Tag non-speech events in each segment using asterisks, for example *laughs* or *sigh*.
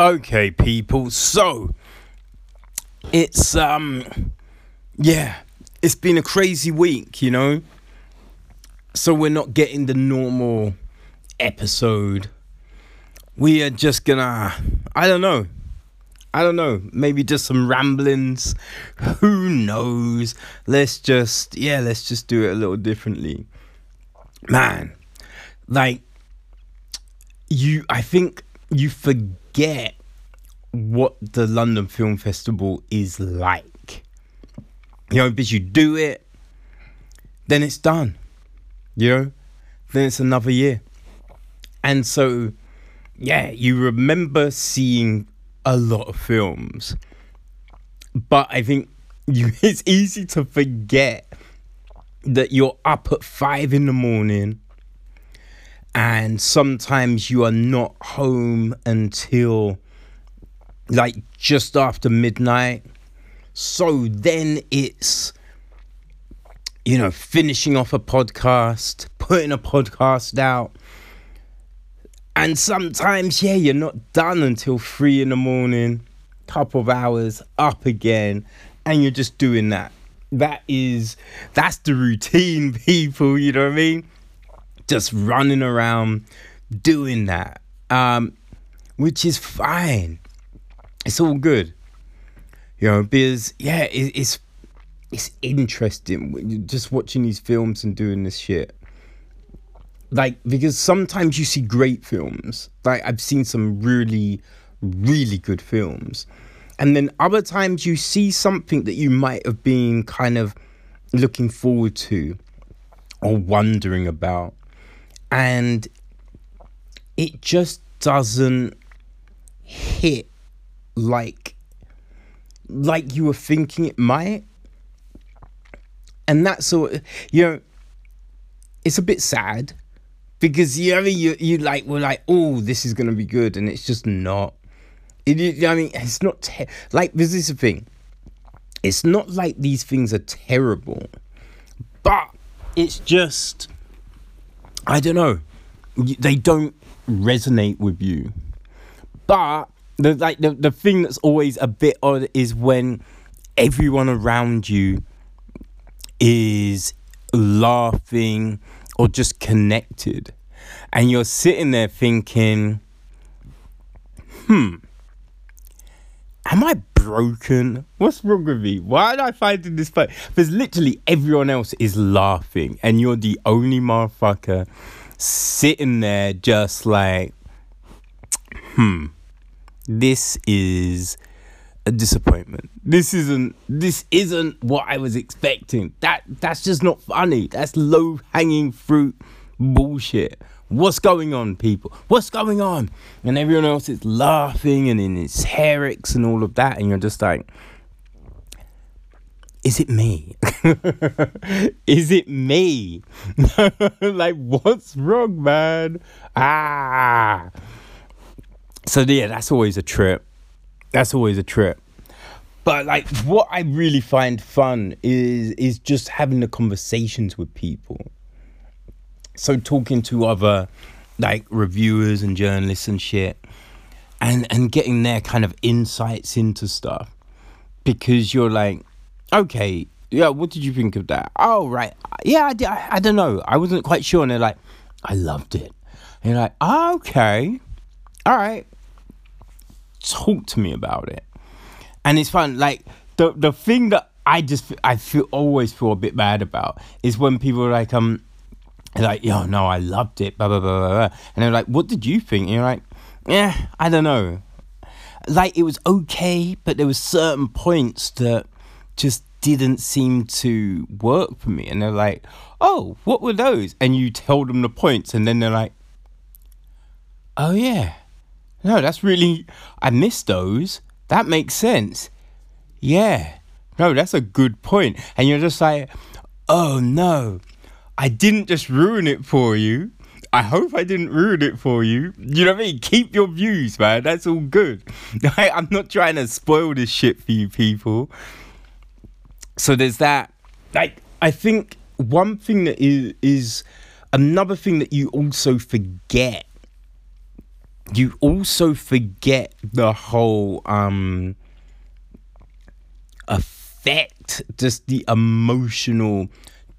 Okay, people. So it's um yeah, it's been a crazy week, you know. So we're not getting the normal episode. We are just gonna I don't know. I don't know, maybe just some ramblings. Who knows? Let's just yeah, let's just do it a little differently. Man, like you I think you forget what the London Film Festival is like. You know, because you do it, then it's done. You know, then it's another year. And so, yeah, you remember seeing a lot of films, but I think *laughs* you it's easy to forget that you're up at five in the morning and sometimes you are not home until like just after midnight. So then it's, you know, finishing off a podcast, *laughs* putting a podcast out. And sometimes, yeah, you're not done until three in the morning, couple of hours, up again, and you're just doing that. That is, that's the routine, *laughs* people, you know what I mean? Just running around doing that, um, which is fine it's all good, you know. Because yeah, it, it's it's interesting just watching these films and doing this shit. Like because sometimes you see great films. Like I've seen some really, really good films, and then other times you see something that you might have been kind of looking forward to or wondering about, and it just doesn't hit like like you were thinking it might. And that's sort of, you know, it's a bit sad because you know you you like were like oh this is gonna be good and it's just not. It, I mean it's not te- like this is the thing. It's not like these things are terrible, but it's just I don't know. They don't resonate with you, but the like the, the thing that's always a bit odd is when everyone around you is laughing or just connected. And you're sitting there thinking hmm am i broken? What's wrong with me? Why am i finding this funny because literally everyone else is laughing and you're the only motherfucker sitting there just like hmm this is a disappointment. This isn't this isn't what I was expecting. That that's just not funny. That's low hanging fruit bullshit. What's going on, people? What's going on? And everyone else is laughing and in hysterics and all of that, and you're just like, is it me? *laughs* is it me? *laughs* like, what's wrong, man? Ah. So yeah, that's always a trip. That's always a trip. But like what I really find fun is is just having the conversations with people. So talking to other like reviewers and journalists and shit and and getting their kind of insights into stuff because you're like okay yeah what did you think of that oh right yeah i, I, I don't know i wasn't quite sure and they're like i loved it and you're like oh, okay all right talk to me about it. And it's fun. Like the the thing that I just I feel always feel a bit bad about is when people are like um like yo no I loved it blah blah blah blah, blah. and they're like what did you think and you're like yeah I don't know like it was okay but there was certain points that just didn't seem to work for me and they're like oh what were those and you tell them the points and then they're like oh yeah no, that's really. I missed those. That makes sense. Yeah. No, that's a good point. And you're just like, oh no, I didn't just ruin it for you. I hope I didn't ruin it for you. You know what I mean? Keep your views, man. That's all good. *laughs* I'm not trying to spoil this shit for you people. So there's that. Like, I think one thing that is is another thing that you also forget you also forget the whole um effect, just the emotional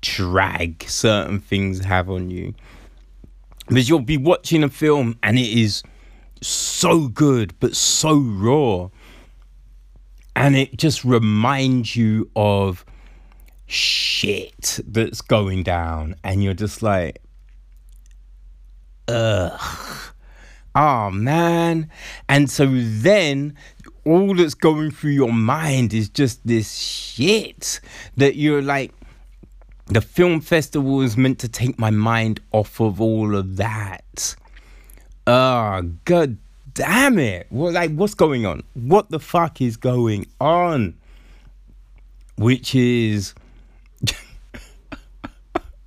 drag certain things have on you. Because you'll be watching a film and it is so good but so raw. And it just reminds you of shit that's going down. And you're just like, ugh. Oh man. And so then all that's going through your mind is just this shit that you're like, the film festival is meant to take my mind off of all of that. Oh, god damn it. What like what's going on? What the fuck is going on? Which is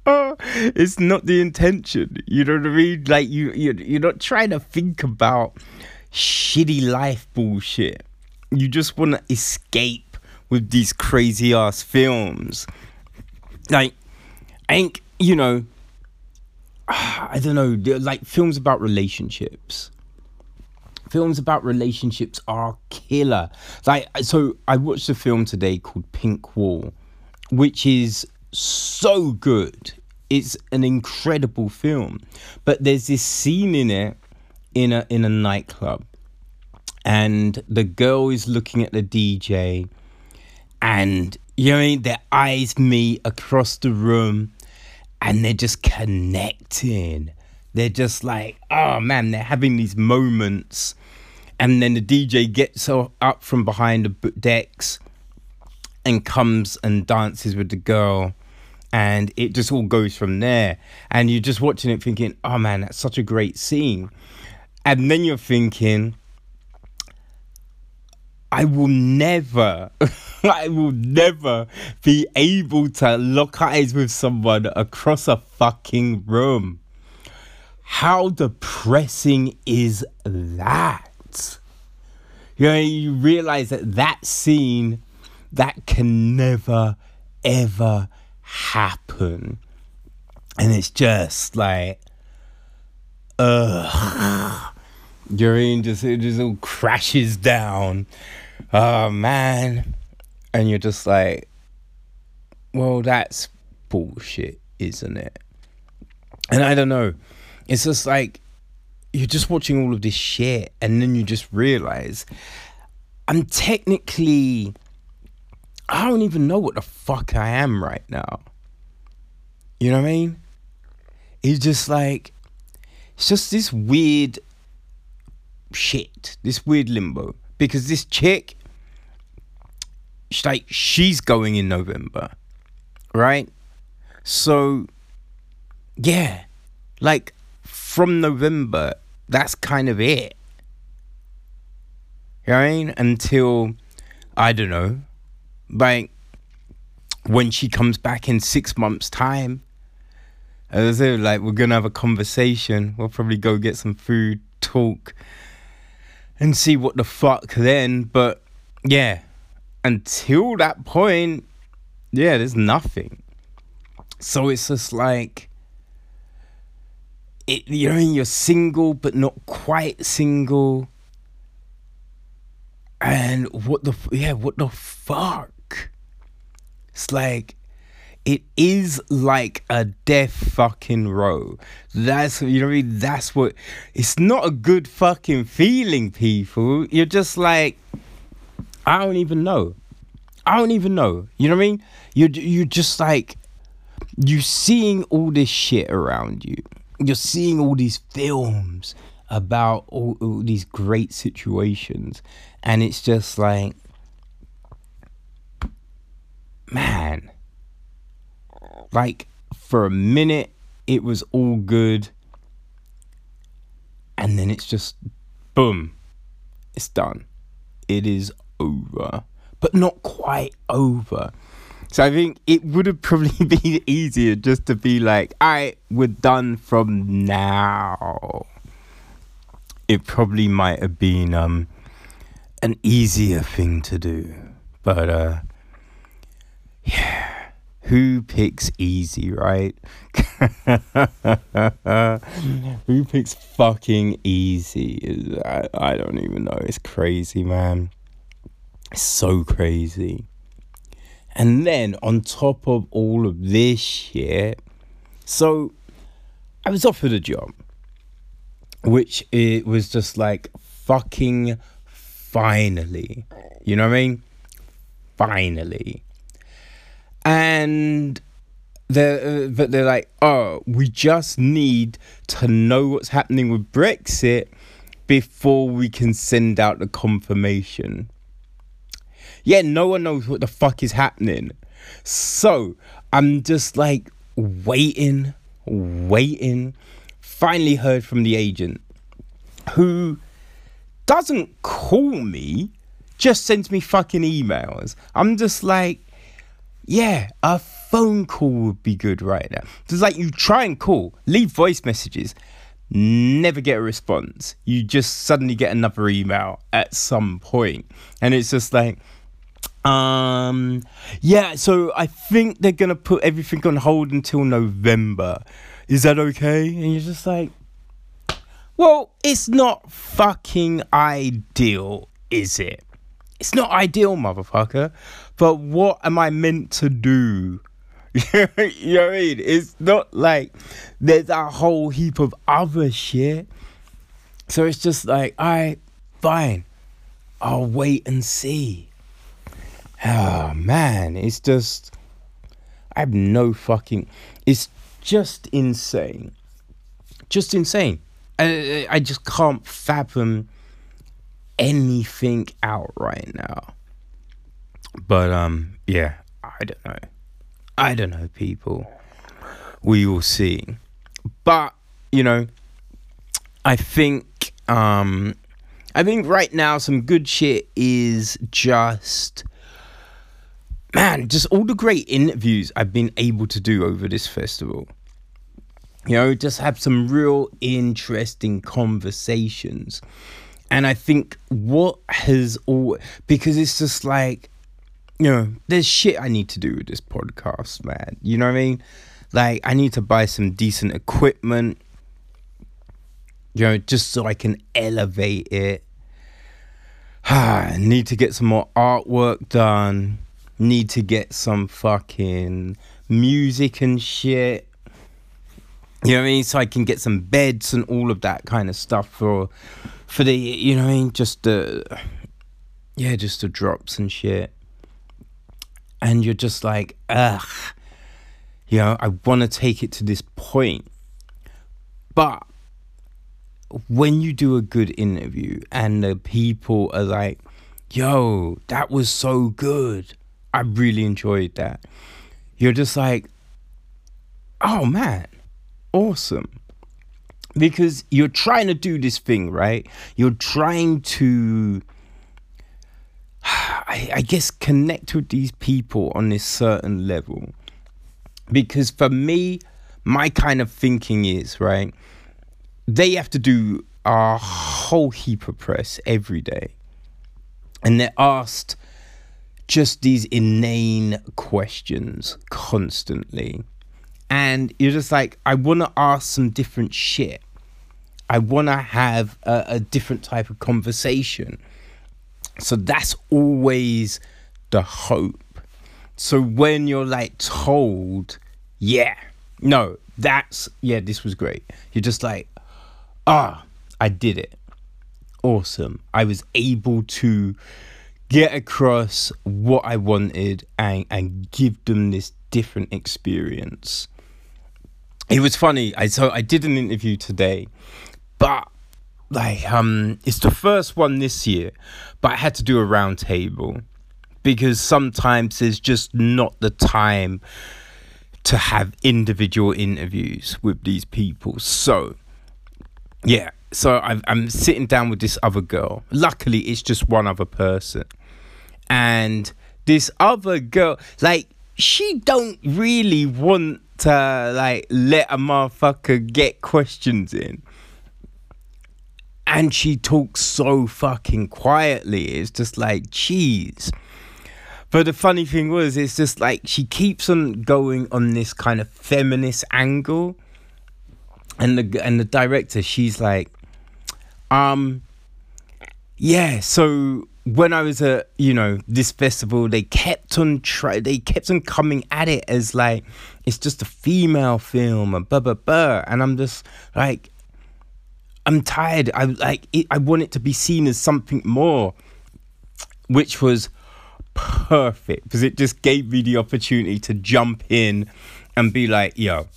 *laughs* it's not the intention. You know what I mean? Like you you you're not trying to think about shitty life bullshit. You just want to escape with these crazy ass films like I think you know *sighs* I don't know like films about relationships films about relationships are killer like so I watched a film today called Pink Wall which is so good it's an incredible film but there's this scene in it in a in a nightclub and the girl is looking at the DJ and you know I mean? Their eyes meet across the room and they're just connecting. They're just like, oh man, they're having these moments. And then the DJ gets up from behind the decks and comes and dances with the girl. And it just all goes from there. And you're just watching it thinking, oh man, that's such a great scene. And then you're thinking, I will never, *laughs* I will never be able to lock eyes with someone across a fucking room. How depressing is that? You know, you realize that that scene, that can never, ever happen. And it's just like, ugh. Your just, it just all crashes down oh man. And you're just like, well, that's bullshit, isn't it? And I don't know. It's just like you're just watching all of this shit and then you just realize I'm technically I don't even know what the fuck I am right now. You know what I mean? It's just like it's just this weird shit, this weird limbo. Because this chick like she's going in November, right? So, yeah, like from November, that's kind of it. You know what I mean? Until I don't know, like when she comes back in six months' time. As I say, like we're gonna have a conversation. We'll probably go get some food, talk, and see what the fuck then. But yeah, until that point, yeah, there's nothing. So it's just like it, you're in you're single but not quite single. And what the yeah, what the fuck? It's like it is like a death fucking row. That's you know what I mean? That's what it's not a good fucking feeling, people. You're just like I don't even know. I don't even know. You know what I mean? You're you just like you seeing all this shit around you. You're seeing all these films about all, all these great situations, and it's just like, man, like for a minute it was all good, and then it's just boom, it's done. It is over, but not quite over. So I think it would have probably *laughs* been easier just to be like, all right, we're done from now. It probably might have been um, an easier thing to do. But uh, yeah, who picks easy, right? *laughs* who picks fucking easy? I, I don't even know. It's crazy, man. It's so crazy. And then on top of all of this shit, so I was offered a job, which it was just like fucking finally. You know what I mean? Finally. And they're, uh, but they're like, oh, we just need to know what's happening with Brexit before we can send out the confirmation. Yeah, no one knows what the fuck is happening. So I'm just like waiting, waiting. Finally heard from the agent who doesn't call me, just sends me fucking emails. I'm just like, yeah, a phone call would be good right now. Just like you try and call, leave voice messages, never get a response. You just suddenly get another email at some point, and it's just like, um, yeah. So I think they're gonna put everything on hold until November. Is that okay? And you're just like, well, it's not fucking ideal, is it? It's not ideal, motherfucker. But what am I meant to do? *laughs* you know what I mean? It's not like there's a whole heap of other shit. So it's just like, all right, fine. I'll wait and see. Oh man, it's just I have no fucking it's just insane. Just insane. I I just can't fathom anything out right now. But um yeah, I don't know. I don't know people. We will see. But, you know, I think um I think right now some good shit is just man, just all the great interviews I've been able to do over this festival. You know, just have some real interesting conversations. And I think what has all because it's just like, you know, there's shit I need to do with this podcast, man. You know what I mean? Like, I need to buy some decent equipment, you know, just so I can elevate it. I *sighs* need to get some more artwork done need to get some fucking music and shit. You know what I mean? So I can get some beds and all of that kind of stuff for for the you know I mean? Just the yeah, just the drops and shit. And you're just like, ugh. You know, I wanna take it to this point. But when you do a good interview and the people are like, yo, that was so good. I really enjoyed that. You're just like, oh man, awesome. Because you're trying to do this thing, right? You're trying to, *sighs* I, I guess, connect with these people on this certain level. Because for me, my kind of thinking is, right? They have to do a whole heap of press every day. And they're asked just these inane questions constantly. And you're just like, I want to ask some different shit. I want to have a, a different type of conversation. So that's always the hope. So when you're like told, yeah, no, that's, yeah, this was great. You're just like, ah, I did it. Awesome. I was able to get across what I wanted and and give them this different experience. It was funny. I so I did an interview today, but like um it's the first one this year, but I had to do a round table because sometimes there's just not the time to have individual interviews with these people. So yeah, so I'm, I'm sitting down with this other girl. Luckily, it's just one other person and this other girl, like, she don't really want to like let a motherfucker get questions in. And she talks so fucking quietly. It's just like, cheese. But the funny thing was, it's just like she keeps on going on this kind of feminist angle, and the and the director, she's like, um, yeah. So when I was at you know this festival, they kept on try, they kept on coming at it as like it's just a female film and blah blah blah, and I'm just like, I'm tired. I like it, I want it to be seen as something more, which was perfect because it just gave me the opportunity to jump in and be like, yo,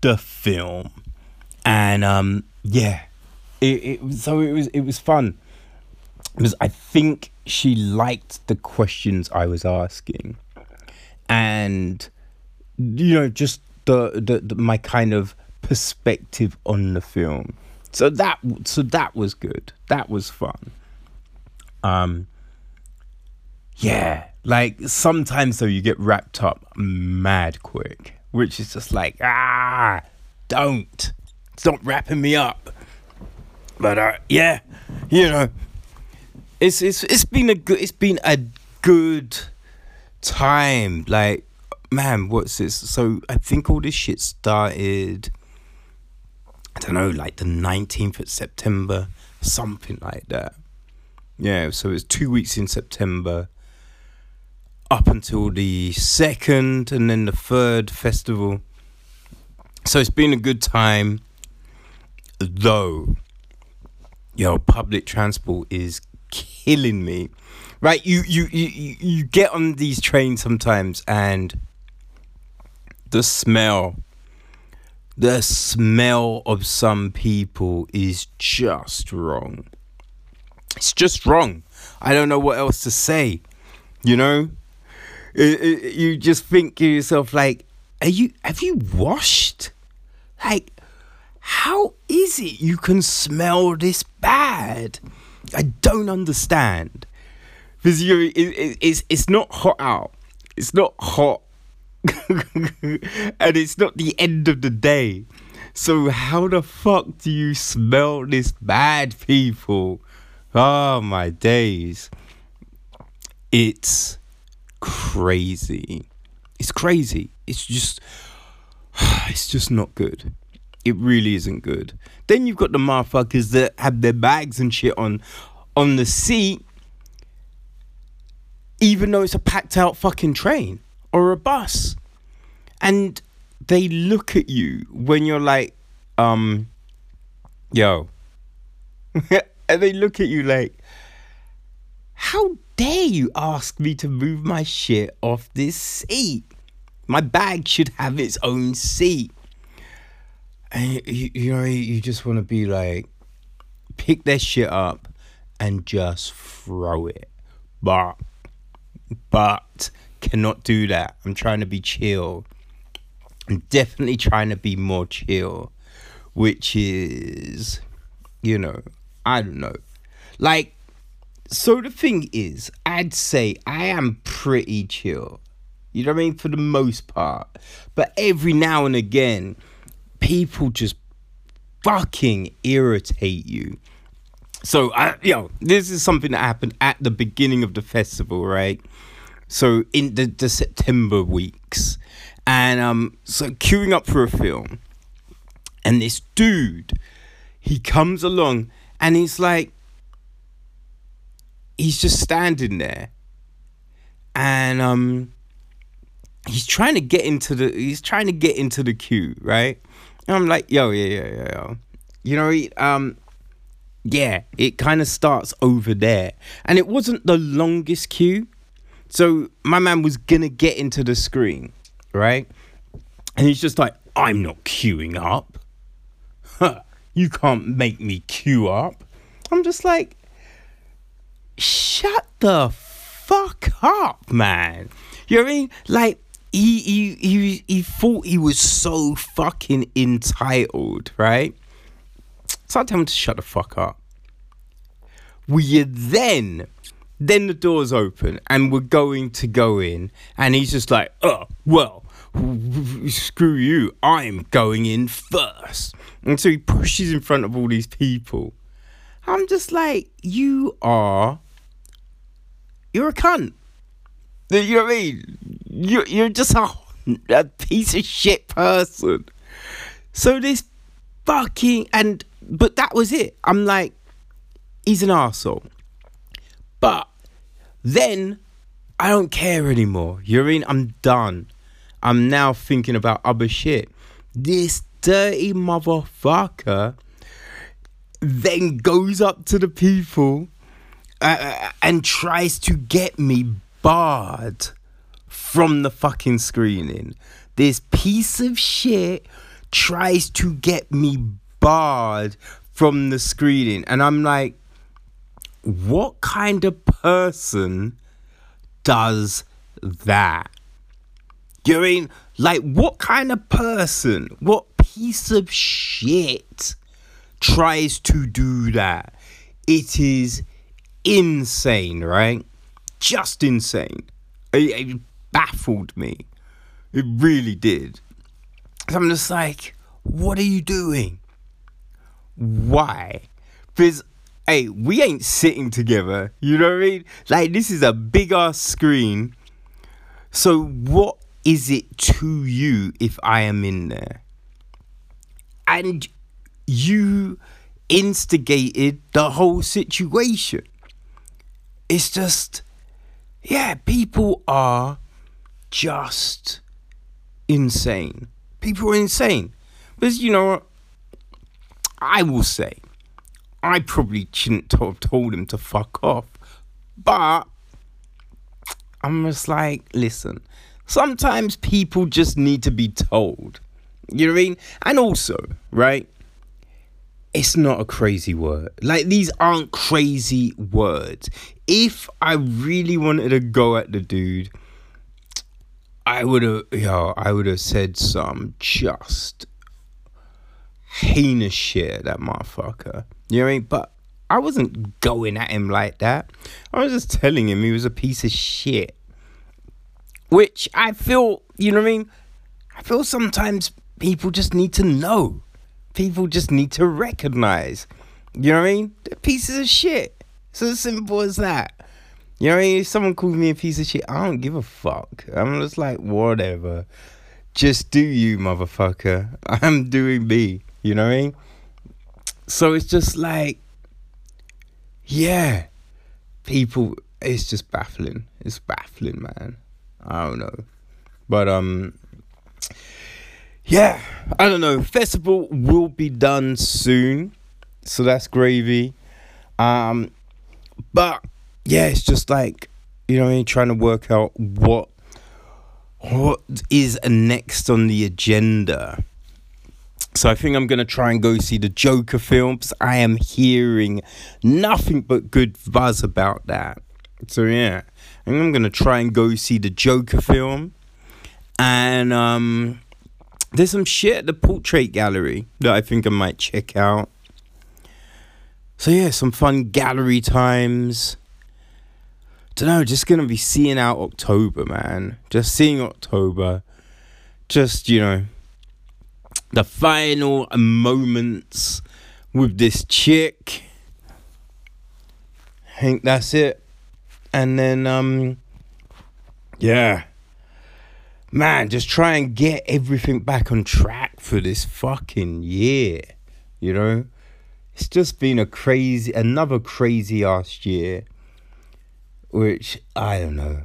the film, and um yeah, it, it so it was it was fun because I think she liked the questions I was asking, and you know, just the, the, the my kind of perspective on the film. So that so that was good. That was fun. Um. Yeah, like sometimes though you get wrapped up mad quick, which is just like ah, don't stop wrapping me up. But uh, yeah, you know, it's it's it's been a good it's been a good time. Like, man, what's this? So I think all this shit started. I don't know, like the nineteenth of September, something like that. Yeah, so it's two weeks in September, up until the second, and then the third festival. So it's been a good time, though. Yo, public transport is killing me. Right, you you you you get on these trains sometimes and the smell the smell of some people is just wrong. It's just wrong. I don't know what else to say. You know, it, it, you just think to yourself like, "Are you? Have you washed? Like, how is it you can smell this bad?" I don't understand. Because you, it, it, it's it's not hot out. It's not hot, *laughs* and it's not the end of the day. So how the fuck do you smell this bad, people? Oh my days! It's crazy. It's crazy. It's just, *sighs* it's just not good. It really isn't good. Then you've got the motherfuckers that have their bags and shit on on the seat, even though it's a packed out fucking train or a bus. And they look at you when you're like, um, yo. *laughs* and they look at you like, how dare you ask me to move my shit off this seat? My bag should have its own seat and you, you know you just want to be like pick that shit up and just throw it. But but cannot do that. I'm trying to be chill. I'm definitely trying to be more chill which is you know i don't know. Like so the thing is i'd say i am pretty chill. You know what i mean? For the most part. But every now and again people just fucking irritate you. So I, you know, this is something that happened at the beginning of the festival, right? So in the, the September weeks, and um, so queuing up for a film, and this dude, he comes along, and he's like, he's just standing there, and um, he's trying to get into the, he's trying to get into the queue, right? And I'm like, yo, yeah, yeah, yeah, yo. You know, um, yeah, it kind of starts over there. And it wasn't the longest queue. So my man was gonna get into the screen, right? And he's just like, I'm not queuing up. Huh, you can't make me queue up. I'm just like, shut the fuck up, man. You know what I mean? Like, he he he he thought he was so fucking entitled, right? So I tell him to shut the fuck up. We then then the doors open and we're going to go in and he's just like, oh well, screw you, I'm going in first. And so he pushes in front of all these people. I'm just like, you are you're a cunt. You know what I mean? You you're just a, a piece of shit person. So this fucking and but that was it. I'm like, he's an asshole. But then I don't care anymore. You know I mean? I'm done. I'm now thinking about other shit. This dirty motherfucker then goes up to the people uh, uh, and tries to get me barred from the fucking screening. This piece of shit tries to get me barred from the screening. And I'm like, what kind of person does that? You mean? Like, what kind of person, what piece of shit tries to do that? It is insane, right? Just insane. It, it baffled me. It really did. So I'm just like, what are you doing? Why? Because, hey, we ain't sitting together. You know what I mean? Like, this is a big ass screen. So, what is it to you if I am in there? And you instigated the whole situation. It's just, yeah, people are just insane. People are insane. Because, you know, I will say, I probably shouldn't have told him to fuck off. But I'm just like, listen, sometimes people just need to be told. You know what I mean? And also, right? It's not a crazy word. Like, these aren't crazy words. If I really wanted to go at the dude, I would have, yo, I would have said some just heinous shit at that motherfucker. You know what I mean? But I wasn't going at him like that. I was just telling him he was a piece of shit. Which I feel, you know what I mean? I feel sometimes people just need to know. People just need to recognize. You know what I mean? They're pieces of shit. It's as simple as that. You know what I mean? If someone calls me a piece of shit, I don't give a fuck. I'm just like, whatever. Just do you, motherfucker. *laughs* I'm doing me. You know what I mean? So it's just like, yeah, people, it's just baffling. It's baffling, man. I don't know. But, um, yeah, I don't know. Festival will be done soon. So that's gravy. Um, but yeah, it's just like you know, trying to work out what what is next on the agenda. So I think I'm gonna try and go see the Joker films. I am hearing nothing but good buzz about that. So yeah, I'm gonna try and go see the Joker film, and um, there's some shit at the Portrait Gallery that I think I might check out. So yeah, some fun gallery times don't know, just gonna be seeing out October, man. Just seeing October. Just, you know, the final moments with this chick. I think that's it. And then um yeah. Man, just try and get everything back on track for this fucking year. You know? It's just been a crazy another crazy ass year which I don't know.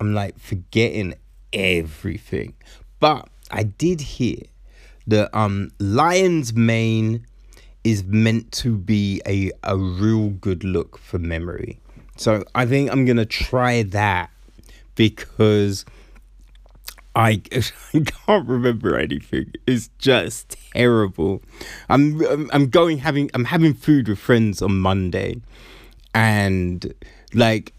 I'm like forgetting everything. But I did hear that um Lion's Mane is meant to be a, a real good look for memory. So I think I'm gonna try that because I, *laughs* I can't remember anything. It's just terrible. I'm I'm going having I'm having food with friends on Monday, and like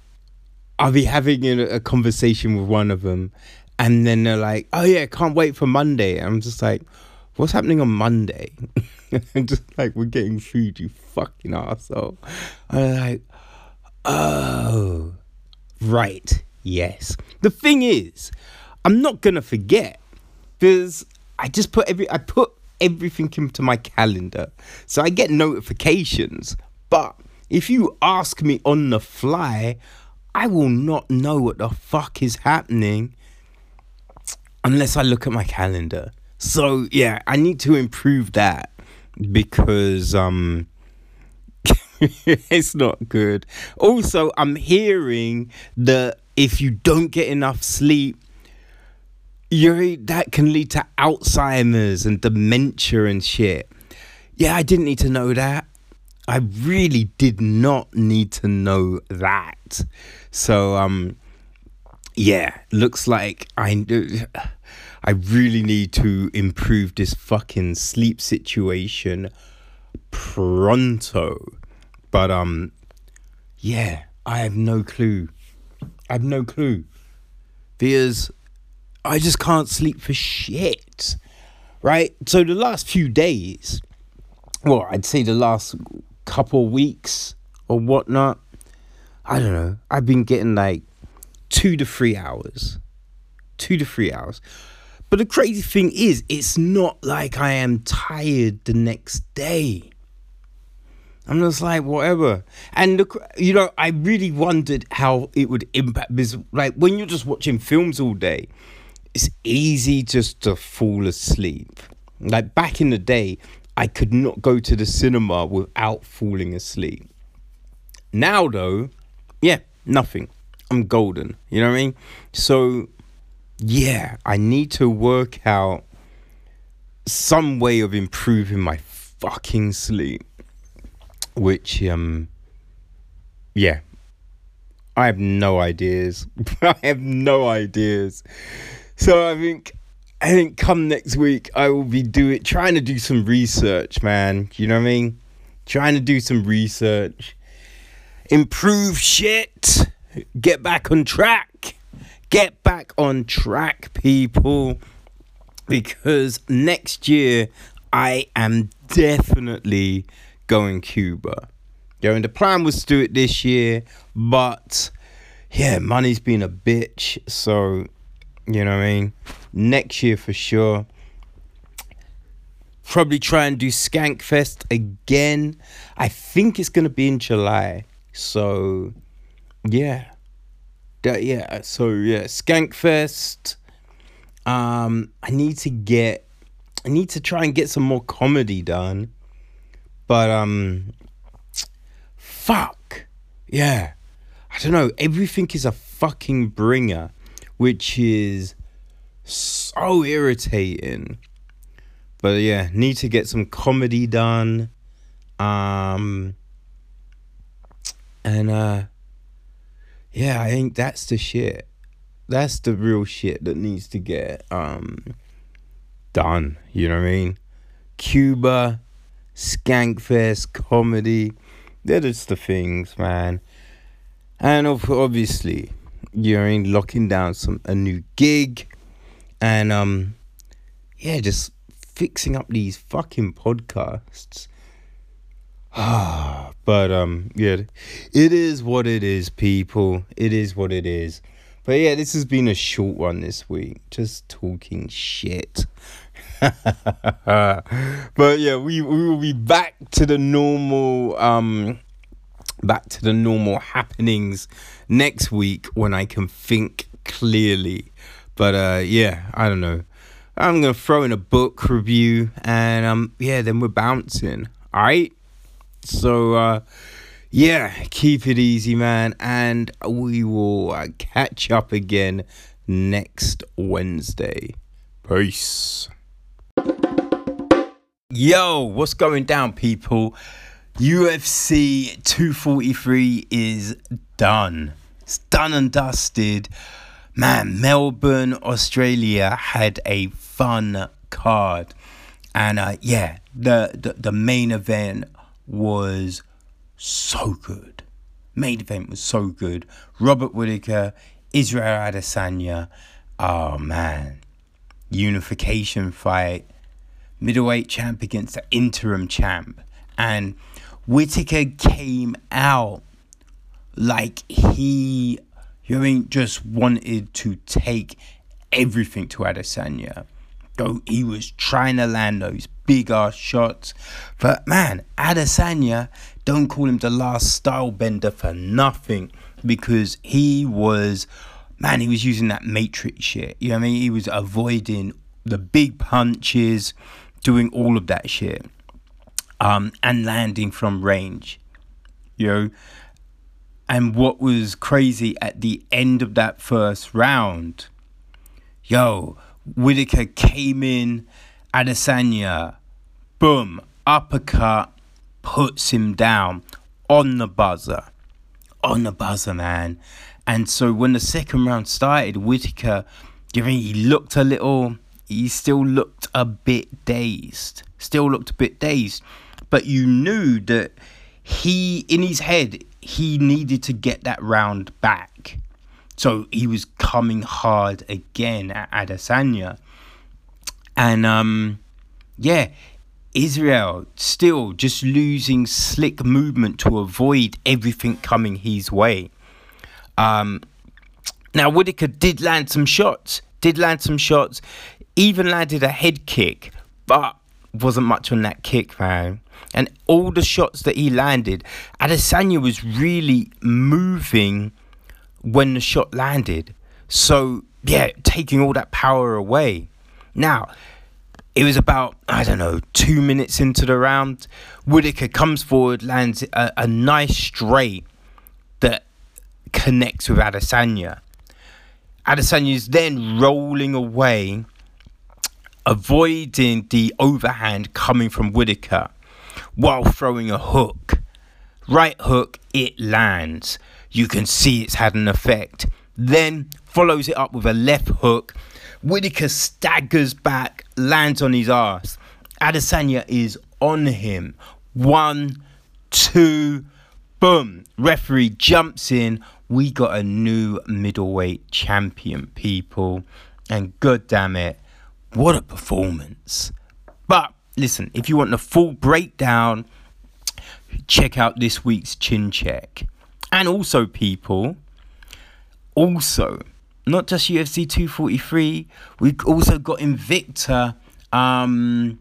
I'll be having a, a conversation with one of them, and then they're like, "Oh yeah, can't wait for Monday." I'm just like, "What's happening on Monday?" *laughs* I'm just like, "We're getting food, you fucking asshole." I'm like, "Oh, right, yes." The thing is, I'm not gonna forget because I just put every I put everything into my calendar, so I get notifications. But if you ask me on the fly, I will not know what the fuck is happening unless I look at my calendar. So yeah, I need to improve that because um *laughs* it's not good. Also, I'm hearing that if you don't get enough sleep, you that can lead to Alzheimer's and dementia and shit. Yeah, I didn't need to know that. I really did not need to know that. So um yeah, looks like I *sighs* I really need to improve this fucking sleep situation pronto. But um yeah, I have no clue. I have no clue. Because I just can't sleep for shit. Right? So the last few days, well, I'd say the last couple weeks or whatnot, I don't know. I've been getting like two to three hours. Two to three hours. But the crazy thing is, it's not like I am tired the next day. I'm just like whatever, and look, you know, I really wondered how it would impact because, like, when you're just watching films all day, it's easy just to fall asleep. Like back in the day, I could not go to the cinema without falling asleep. Now though, yeah, nothing. I'm golden. You know what I mean? So yeah, I need to work out some way of improving my fucking sleep. Which um yeah. I have no ideas. *laughs* I have no ideas. So I think I think come next week I will be doing trying to do some research, man. You know what I mean? Trying to do some research. Improve shit. Get back on track. Get back on track, people. Because next year I am definitely going Cuba. Going the plan was to do it this year, but yeah, money's been a bitch, so you know what I mean? Next year for sure. Probably try and do Skankfest again. I think it's gonna be in July. So yeah. That, yeah, so yeah, Skankfest. Um, I need to get I need to try and get some more comedy done. But um fuck. Yeah. I don't know. Everything is a fucking bringer which is so irritating. But yeah, need to get some comedy done. Um and uh yeah, I think that's the shit. That's the real shit that needs to get um done, you know what I mean? Cuba, Skankfest, comedy, they're just the things, man. And of obviously, you're in locking down some a new gig and um yeah just fixing up these fucking podcasts. *sighs* But um yeah it is what it is people. It is what it is. But yeah this has been a short one this week. Just talking shit. *laughs* But yeah we, we will be back to the normal um back to the normal happenings next week when I can think clearly. But uh, yeah, I don't know. I'm gonna throw in a book review, and um, yeah, then we're bouncing. All right. So uh, yeah, keep it easy, man, and we will uh, catch up again next Wednesday. Peace. Yo, what's going down, people? UFC 243 is done. It's done and dusted. Man, Melbourne, Australia had a fun card. And uh, yeah, the, the, the main event was so good. Main event was so good. Robert Whittaker, Israel Adesanya. Oh man. Unification fight. Middleweight champ against the interim champ. And Whittaker came out like he, you know, I mean, just wanted to take everything to Adesanya. Though he was trying to land those big ass shots. But man, Adesanya, don't call him the last Stylebender for nothing. because he was, man, he was using that matrix shit. You know what I mean? He was avoiding the big punches, doing all of that shit, um, and landing from range. You know, and what was crazy at the end of that first round, yo, Whittaker came in, Adesanya, boom, uppercut, puts him down on the buzzer. On the buzzer, man. And so when the second round started, Whittaker, you know, he looked a little, he still looked a bit dazed. Still looked a bit dazed. But you knew that he, in his head, he needed to get that round back. So he was coming hard again at Adesanya. And um yeah, Israel still just losing slick movement to avoid everything coming his way. Um now Whittaker did land some shots, did land some shots, even landed a head kick, but wasn't much on that kick, man. And all the shots that he landed, Adesanya was really moving when the shot landed. So, yeah, taking all that power away. Now, it was about, I don't know, two minutes into the round. Whittaker comes forward, lands a, a nice straight that connects with Adesanya. Adesanya is then rolling away, avoiding the overhand coming from Whittaker while throwing a hook. Right hook, it lands. You can see it's had an effect. Then follows it up with a left hook. Whittaker staggers back, lands on his ass. Adesanya is on him. One, two, boom. Referee jumps in. We got a new middleweight champion, people. And god damn it, what a performance. But listen, if you want the full breakdown, check out this week's chin check. And also, people, also, not just UFC 243, we've also got Invicta. Um,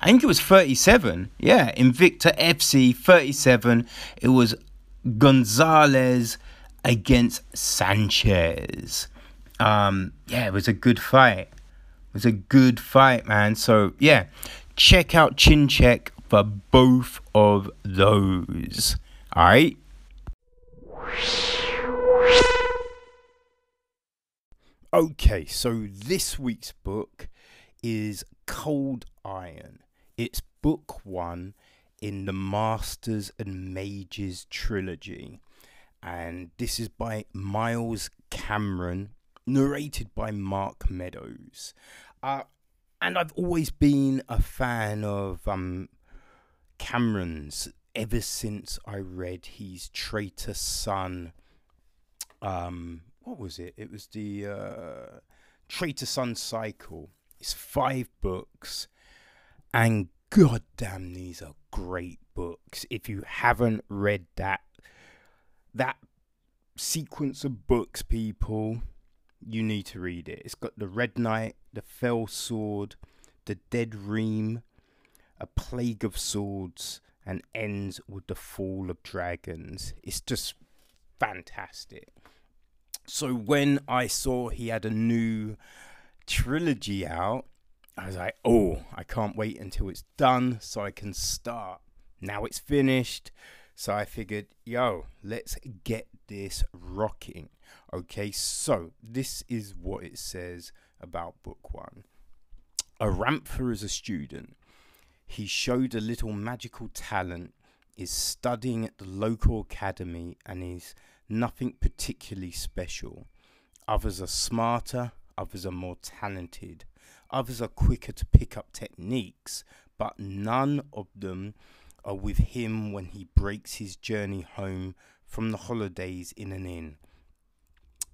I think it was 37. Yeah, Invicta FC 37. It was Gonzalez against Sanchez. Um, yeah, it was a good fight. It was a good fight, man. So, yeah, check out Chin Check for both of those. All right. Okay, so this week's book is Cold Iron. It's book one in the Masters and Mages trilogy. And this is by Miles Cameron, narrated by Mark Meadows. Uh, and I've always been a fan of um, Cameron's ever since I read his Traitor Son. Um, what was it? It was the uh, Traitor Son Cycle. It's five books, and goddamn, these are great books. If you haven't read that, that sequence of books, people, you need to read it. It's got the Red Knight, the Fell Sword, the Dread Wyrm, a Plague of Swords, and ends with the Fall of Dragons. It's just fantastic. So when I saw he had a new trilogy out, I was like, oh, I can't wait until it's done so I can start. Now it's finished. So I figured, yo, let's get this rocking. Okay, so this is what it says about book one. Aranthur is a student. He showed a little magical talent, is studying at the local academy, and is nothing particularly special. Others are smarter, others are more talented, others are quicker to pick up techniques, but none of them are with him when he breaks his journey home from the holidays in an inn.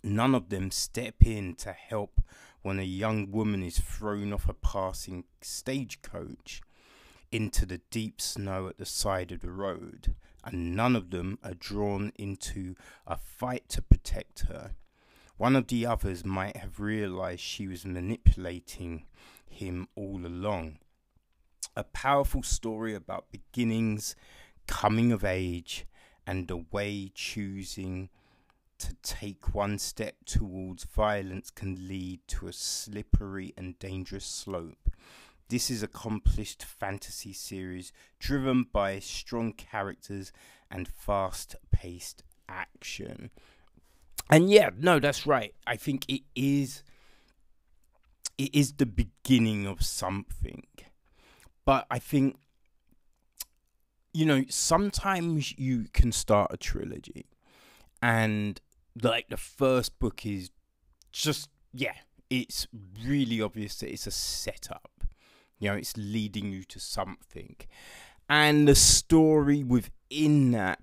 None of them step in to help when a young woman is thrown off a passing stagecoach into the deep snow at the side of the road, and none of them are drawn into a fight to protect her. One of the others might have realized she was manipulating him all along. A powerful story about beginnings, coming of age, and the way choosing to take one step towards violence can lead to a slippery and dangerous slope. This is accomplished fantasy series driven by strong characters and fast paced action. And yeah, no, that's right. I think it is it is the beginning of something. But I think you know, sometimes you can start a trilogy and like the first book is just yeah, it's really obvious that it's a setup. You know, it's leading you to something. And the story within that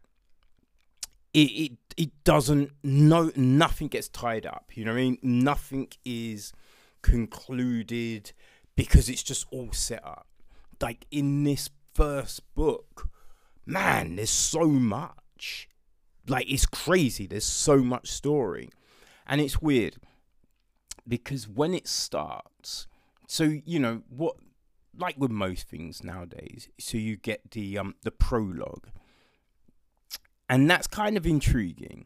it, it it doesn't no nothing gets tied up you know what i mean nothing is concluded because it's just all set up like in this first book man there's so much like it's crazy there's so much story and it's weird because when it starts so you know what like with most things nowadays so you get the um the prologue and that's kind of intriguing.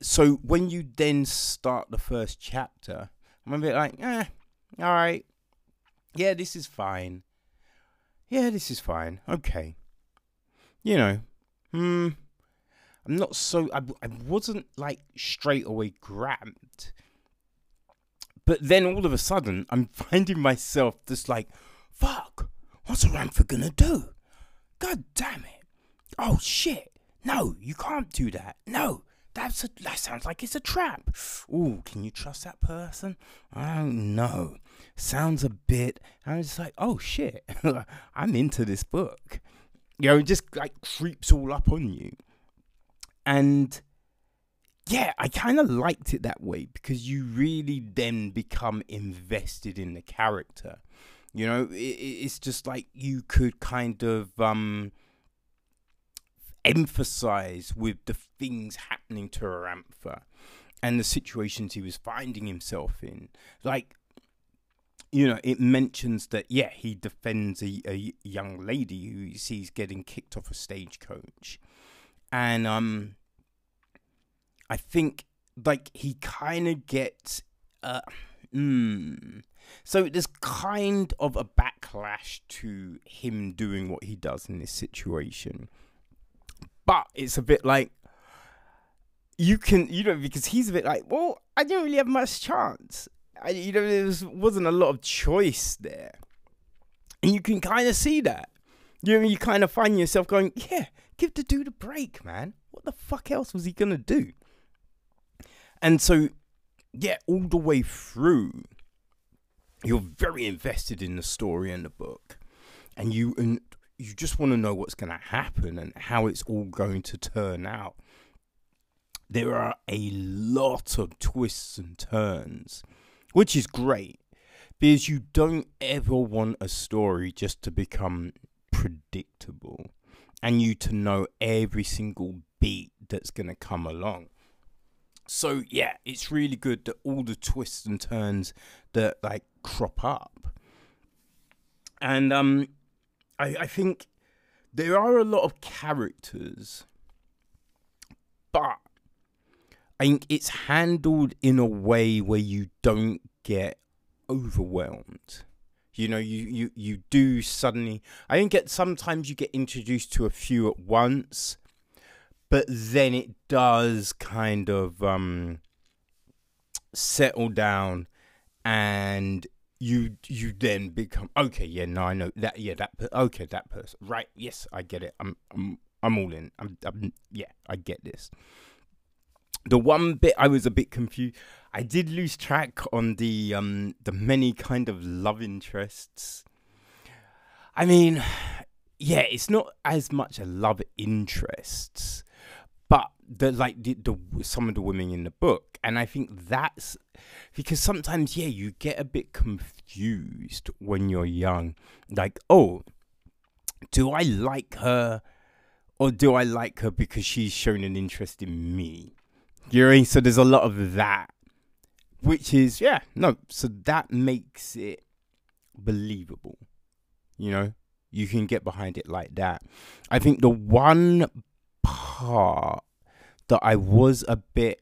So when you then start the first chapter, I'm a bit like, eh, all right, yeah, this is fine. Yeah, this is fine. Okay, you know, hmm. I'm not so. I, I wasn't like straight away grabbed. But then all of a sudden, I'm *laughs* finding myself just like, fuck, what's Ramtha gonna do? God damn it. Oh shit. No, you can't do that. No, that's a, that sounds like it's a trap. Ooh, can you trust that person? I don't know. Sounds a bit. I'm just like, oh shit, *laughs* I'm into this book. You know, it just like creeps all up on you. And yeah, I kind of liked it that way because you really then become invested in the character. You know, it, it's just like you could kind of um emphasize with the things happening to Ramtha and the situations he was finding himself in. Like, you know, it mentions that, yeah, he defends a, a young lady who he sees getting kicked off a stagecoach. And um, I think, like, he kind of gets. Uh, mm, so there's kind of a backlash to him doing what he does in this situation but it's a bit like you can, you know, because he's a bit like, well, I didn't really have much chance. I, you know, there was, wasn't a lot of choice there, and you can kind of see that. You know, you kind of find yourself going, yeah, give the dude a break, man. What the fuck else was he gonna do? And so, yeah, all the way through, you're very invested in the story and the book, and you and you just want to know what's going to happen and how it's all going to turn out. There are a lot of twists and turns, which is great because you don't ever want a story just to become predictable and you to know every single beat that's going to come along. So yeah, it's really good that all the twists and turns that like crop up. And um I, I think there are a lot of characters, but I think it's handled in a way where you don't get overwhelmed. You know, you, you, you do suddenly. I think it, sometimes you get introduced to a few at once, but then it does kind of um, settle down and you you then become okay yeah no i know that yeah that okay that person right yes i get it i'm i'm i'm all in i'm, I'm yeah i get this the one bit i was a bit confused i did lose track on the um the many kind of love interests. I mean yeah it's not as much a love interests but the like the, the some of the women in the book and i think that's because sometimes yeah you get a bit confused when you're young. Like oh do i like her or do i like her because she's shown an interest in me you know so there's a lot of that which is yeah no so that makes it believable you know you can get behind it like that i think the one part that i was a bit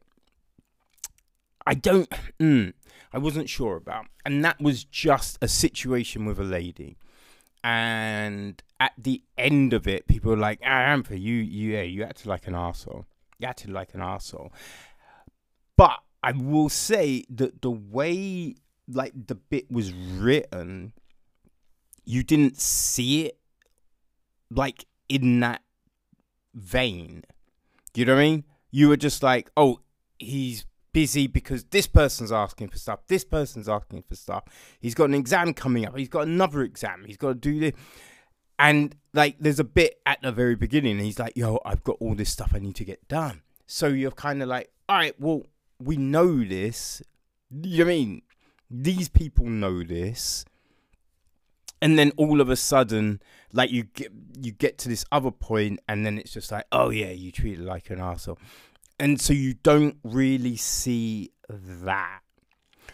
I don't. Mm, I wasn't sure about, and that was just a situation with a lady. And at the end of it, people were like, ah, Ampha, you, you, yeah, you acted like an asshole. You acted like an asshole. But I will say that the way, like, the bit was written, you didn't see it, like, in that vein. You know what I mean? You were just like, oh, he's busy because this person's asking for stuff. This person's asking for stuff. He's got an exam coming up. He's got another exam. He's got to do this. And like, there's a bit at the very beginning. And he's like, yo, I've got all this stuff I need to get done. So you're kind of like, all right, well, we know this. You know I mean? These people know this. And then all of a sudden, like you get you get to this other point, and then it's just like, oh yeah, you treat it like an asshole and so you don't really see that.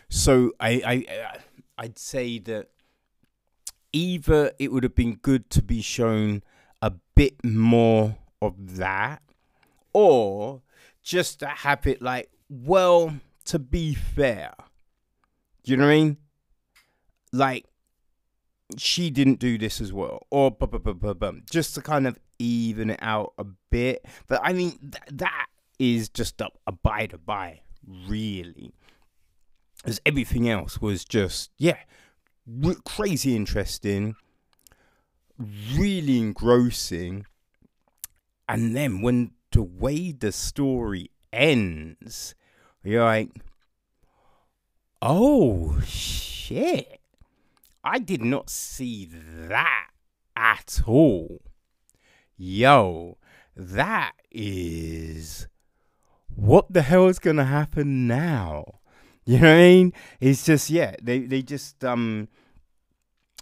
So I, I I'd say that either it would have been good to be shown a bit more of that, or just to have it like, well, to be fair, you know what I mean? Like, she didn't do this as well, or just to kind of even it out a bit. But I mean, th- that is just a, a by to buy, really. As everything else was just, yeah, crazy interesting, really engrossing. And then when the way the story ends, you're like, oh shit. I did not see that at all. Yo, that is what the hell is gonna happen now? *laughs* You know what I mean? It's just yeah, they they just um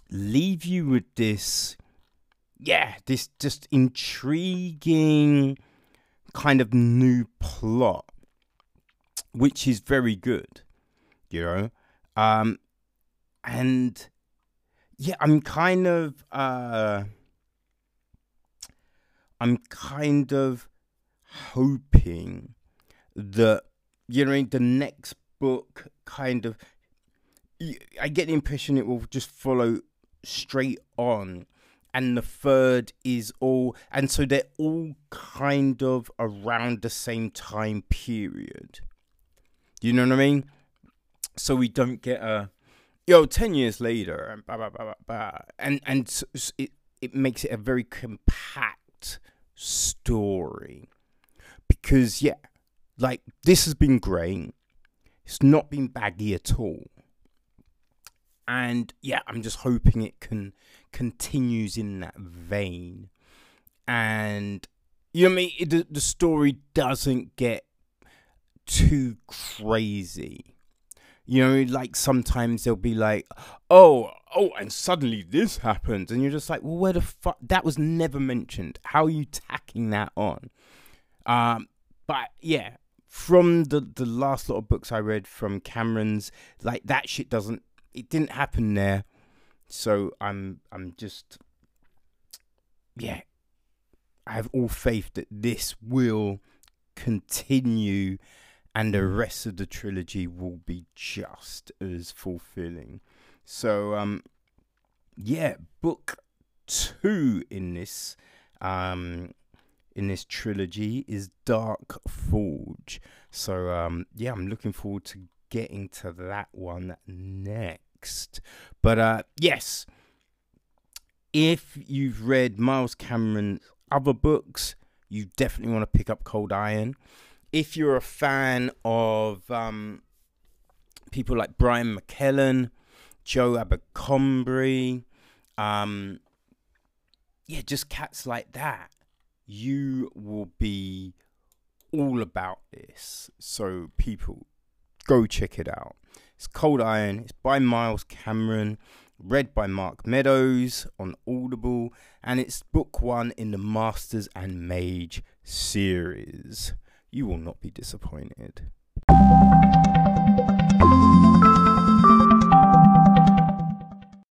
leave you with this yeah, this just intriguing kind of new plot which is very good, you know? Um and yeah, I'm kind of uh I'm kind of hoping that you know the next book kind of I get the impression it will just follow straight on. And the third is all and so they're all kind of around the same time period. You know what i mean? So we don't get a yo 10 years later and blah, blah, blah, blah, and and it, it makes it a very compact story. Because yeah like this has been great. It's not been baggy at all. And yeah, I'm just hoping it can continues in that vein. And you know I mean? It, the, the story doesn't get too crazy. You know, like sometimes they'll be like, oh, oh, and suddenly this happens. And you're just like, well, where the fuck? That was never mentioned. How are you tacking that on? Um, but yeah, from the the last lot of books I read from Cameron's, like that shit doesn't it didn't happen there. So I'm I'm just yeah. I have all faith that this will continue and the rest of the trilogy will be just as fulfilling. So um yeah, book 2 in this um in this trilogy is Dark Forge. So um, yeah, I'm looking forward to getting to that one next. But uh, yes, if you've read Miles Cameron's other books, you definitely want to pick up Cold Iron. If you're a fan of um, people like Brian McClellan, Joe Abercrombie, um, yeah, just cats like that you will be all about this. So, people, go check it out. It's Cold Iron. It's by Miles Cameron, read by Mark Meadows on Audible, and it's book one in the Masters and Mage series. You will not be disappointed.